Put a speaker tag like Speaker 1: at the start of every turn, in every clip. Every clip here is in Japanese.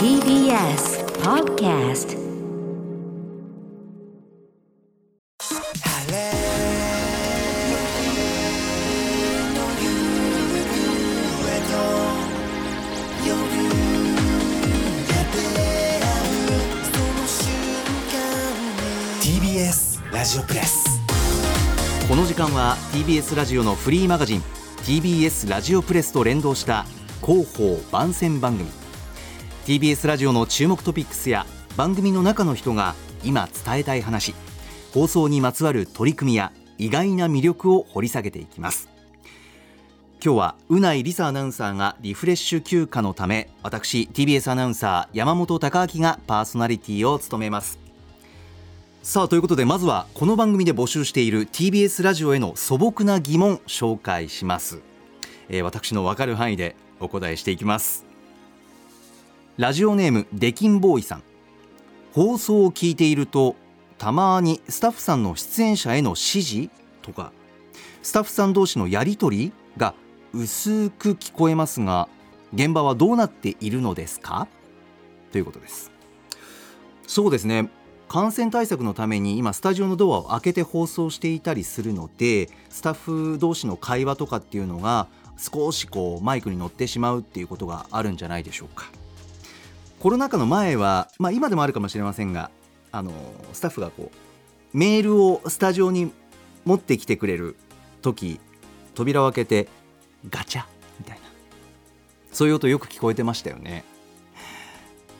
Speaker 1: TBS Podcast.
Speaker 2: ラジオプレス。
Speaker 3: この時間は TBS ラジオのフリーマガジン TBS ラジオプレスと連動した広報番宣番組 TBS ラジオの注目トピックスや番組の中の人が今伝えたい話放送にまつわる取り組みや意外な魅力を掘り下げていきます。今日はうないりさアナウンサーがリフレッシュ休暇のため私 TBS アナウンサー山本貴明がパーソナリティを務めます。さあということでまずはこの番組で募集している TBS ラジオへの素朴な疑問紹介します、えー、私のわかる範囲でお答えしていきます。ラジオネームデキンボーイさん。放送を聞いているとたまにスタッフさんの出演者への指示とかスタッフさん同士のやり取りが薄く聞こえますが現場はどうなっているのですか？ということです。そうですね。感染対策のために今スタジオのドアを開けて放送していたりするのでスタッフ同士の会話とかっていうのが少しこうマイクに乗ってしまうっていうことがあるんじゃないでしょうか。コロナ禍の前は、まあ、今でもあるかもしれませんがあのスタッフがこうメールをスタジオに持ってきてくれる時扉を開けてガチャみたいな。そういう音よく聞こえてましたよね。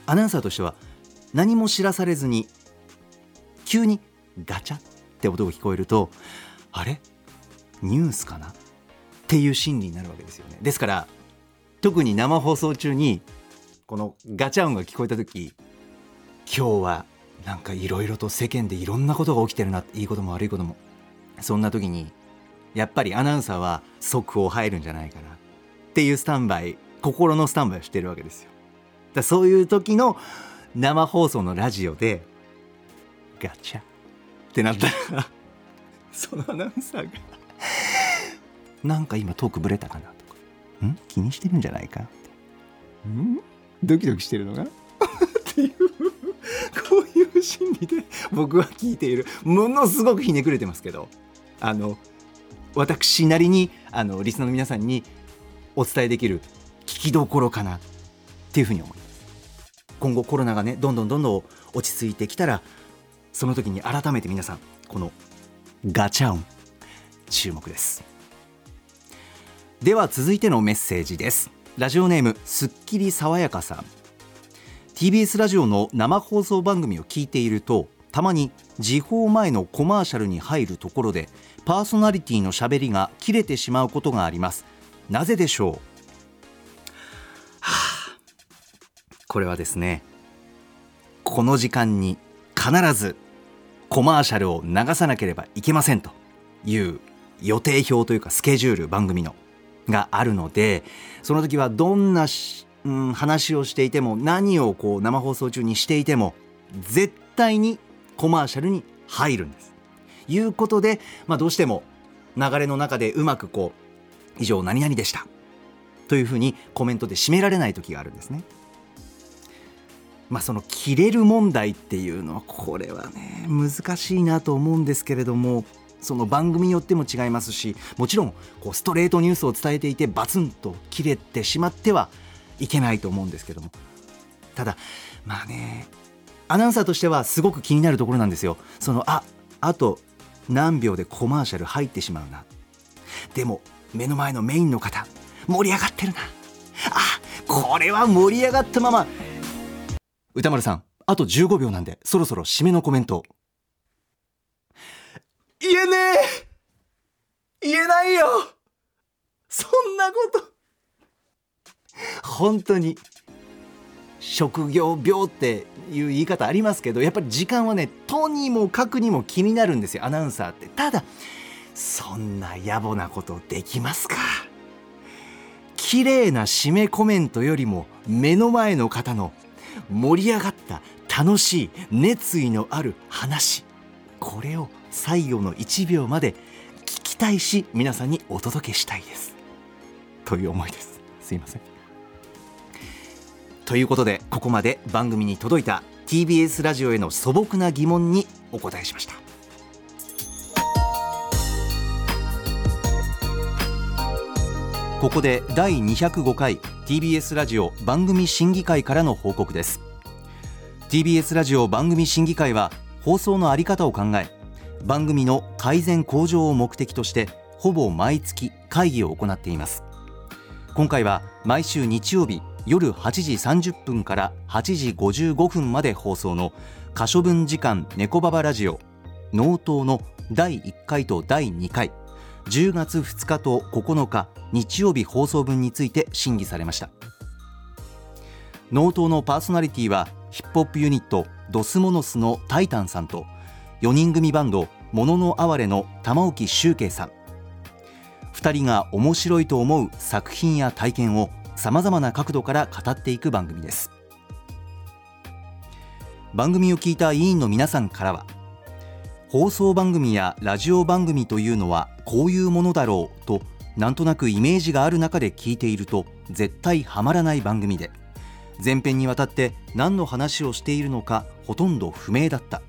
Speaker 3: アナウンサーとしては何も知らされずに急にガチャって音が聞こえるとあれ？ニュースかな？っていう心理になるわけですよね。ですから特に生放送中にこのガチャ音が聞こえた時今日はなんかいろいろと世間でいろんなことが起きてるないいことも悪いことも。そんな時にやっぱりアナウンサーは速報入るんじゃないかなっていうスタンバイ心のスタンバイをしてるわけですよ。だそういう時の生放送のラジオでガチャってなったらそのアナウンサーがなんか今トークブレたかなとかん？気にしてるんじゃないかって。ん？ドキドキしてるのが？っていうこういう心理で僕は聞いている。ものすごくひねくれてますけど。あの私なりにあのリスナーの皆さんにお伝えできる聞きどころかなっていうふうに思います。今後コロナがねどんどんどんどん落ち着いてきたらその時に改めて皆さんこのガチャ音注目です。では続いてのメッセージです。ラジオネームすっきり爽やかさん。TBS ラジオの生放送番組を聞いているとたまに時報前のコマーシャルに入るところでパーソナリティのしゃべりが切れてしまうことがあります。なぜでしょう、はあ、これはですねこの時間に必ずコマーシャルを流さなければいけませんという予定表というかスケジュール番組のがあるのでその時はどんなうん、話をしていても何をこう生放送中にしていても絶対にコマーシャルに入るんです。いうことで、まあ、どうしても流れの中でうまくこう以上何々でしたというふうにコメントで締められない時があるんですね。まあ、その切れる問題っていうのはこれはね難しいなと思うんですけれどもその番組によっても違いますしもちろんこうストレートニュースを伝えていてバツンと切れてしまってはいけないと思うんですけども。ただまあねアナウンサーとしてはすごく気になるところなんですよ。そのああと何秒でコマーシャル入ってしまうな。でも目の前のメインの方盛り上がってるな。あこれは盛り上がったまま。歌丸さん、あと15秒なんで、そろそろ締めのコメント。言えねえ。言えないよ。そんなこと。本当に。職業病っていう言い方ありますけどやっぱり時間はねとにもかくにも気になるんですよアナウンサーって。ただそんな野暮なことできますか。綺麗な締めコメントよりも目の前の方の盛り上がった楽しい熱意のある話。これを最後の1秒まで聞きたいし皆さんにお届けしたいです。という思いです。すいません。ということでここまで番組に届いた TBS ラジオへの素朴な疑問にお答えしました。ここで第205回 TBS ラジオ番組審議会からの報告です。TBS ラジオ番組審議会は放送のあり方を考え番組の改善向上を目的としてほぼ毎月会議を行っています。今回は毎週日曜日夜8時30分から8時55分まで放送の可処分時間猫ババラジオ納刀の第1回と第2回10月2日と9日日曜日放送分について審議されました。納刀のパーソナリティはヒップホップユニットドスモノスのタイタンさんと4人組バンドもののあわれの玉置周慶さん。2人が面白いと思う作品や体験をさまざまな角度から語っていく番組です。番組を聞いた委員の皆さんからは放送番組やラジオ番組というのはこういうものだろうとなんとなくイメージがある中で聞いていると絶対ハマらない番組で前編にわたって何の話をしているのかほとんど不明だった。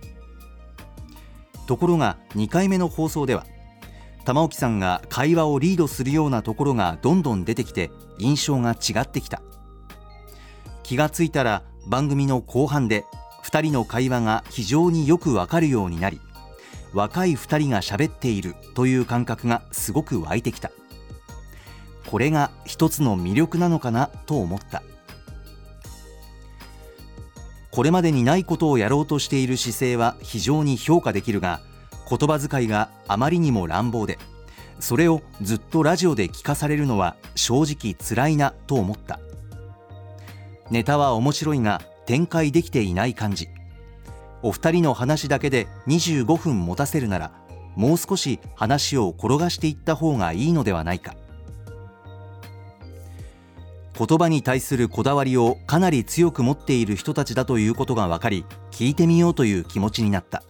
Speaker 3: ところが2回目の放送では玉置さんが会話をリードするようなところがどんどん出てきて印象が違ってきた。気がついたら番組の後半で2人の会話が非常によくわかるようになり若い2人が喋っているという感覚がすごく湧いてきた。これが一つの魅力なのかなと思った。これまでにないことをやろうとしている姿勢は非常に評価できるが言葉遣いがあまりにも乱暴でそれをずっとラジオで聞かされるのは正直つらいなと思った。ネタは面白いが展開できていない感じ。お二人の話だけで25分持たせるならもう少し話を転がしていった方がいいのではないか。言葉に対するこだわりをかなり強く持っている人たちだということが分かり聞いてみようという気持ちになった。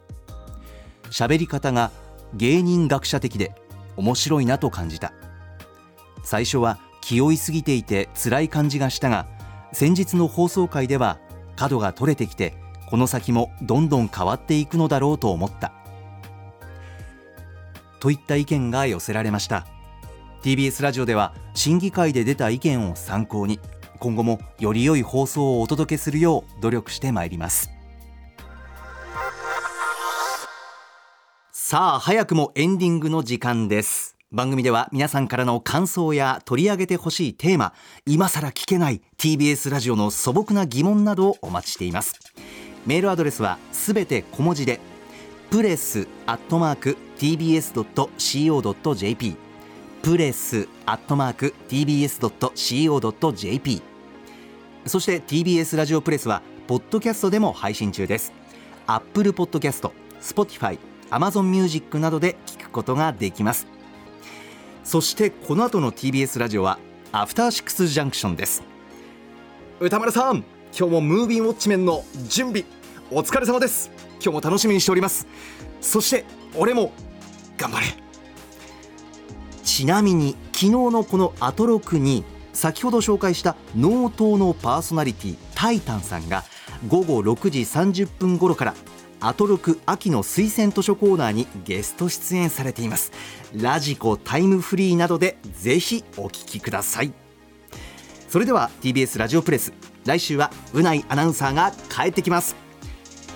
Speaker 3: 喋り方が芸人学者的で面白いなと感じた。最初は気負いすぎていて辛い感じがしたが先日の放送回では角が取れてきてこの先もどんどん変わっていくのだろうと思った。といった意見が寄せられました。TBS ラジオでは審議会で出た意見を参考に今後もより良い放送をお届けするよう努力してまいります。さあ早くもエンディングの時間です。番組では皆さんからの感想や取り上げてほしいテーマ今さら聞けない TBS ラジオの素朴な疑問などをお待ちしています。メールアドレスはすべて小文字でプレスアットマーク tbs.co.jp プレスアットマーク tbs.co.jp そして TBS ラジオプレスはポッドキャストでも配信中です。アップルポッドキャスト Spotify、Amazon Music などで聞くことができます。そしてこの後の TBS ラジオはアフターシックスジャンクションです。歌丸さん今日もムービーウォッチメンの準備お疲れ様です。今日も楽しみにしております。そして俺も頑張れ。ちなみに昨日のこのアトロクに先ほど紹介した納刀のパーソナリティタイタンさんが午後6時30分頃からアトロク秋の推薦図書コーナーにゲスト出演されています。ラジコタイムフリーなどでぜひお聞きください。それでは TBS ラジオプレス来週はうないアナウンサーが帰ってきます。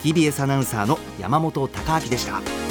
Speaker 3: TBS アナウンサーの山本貴明でした。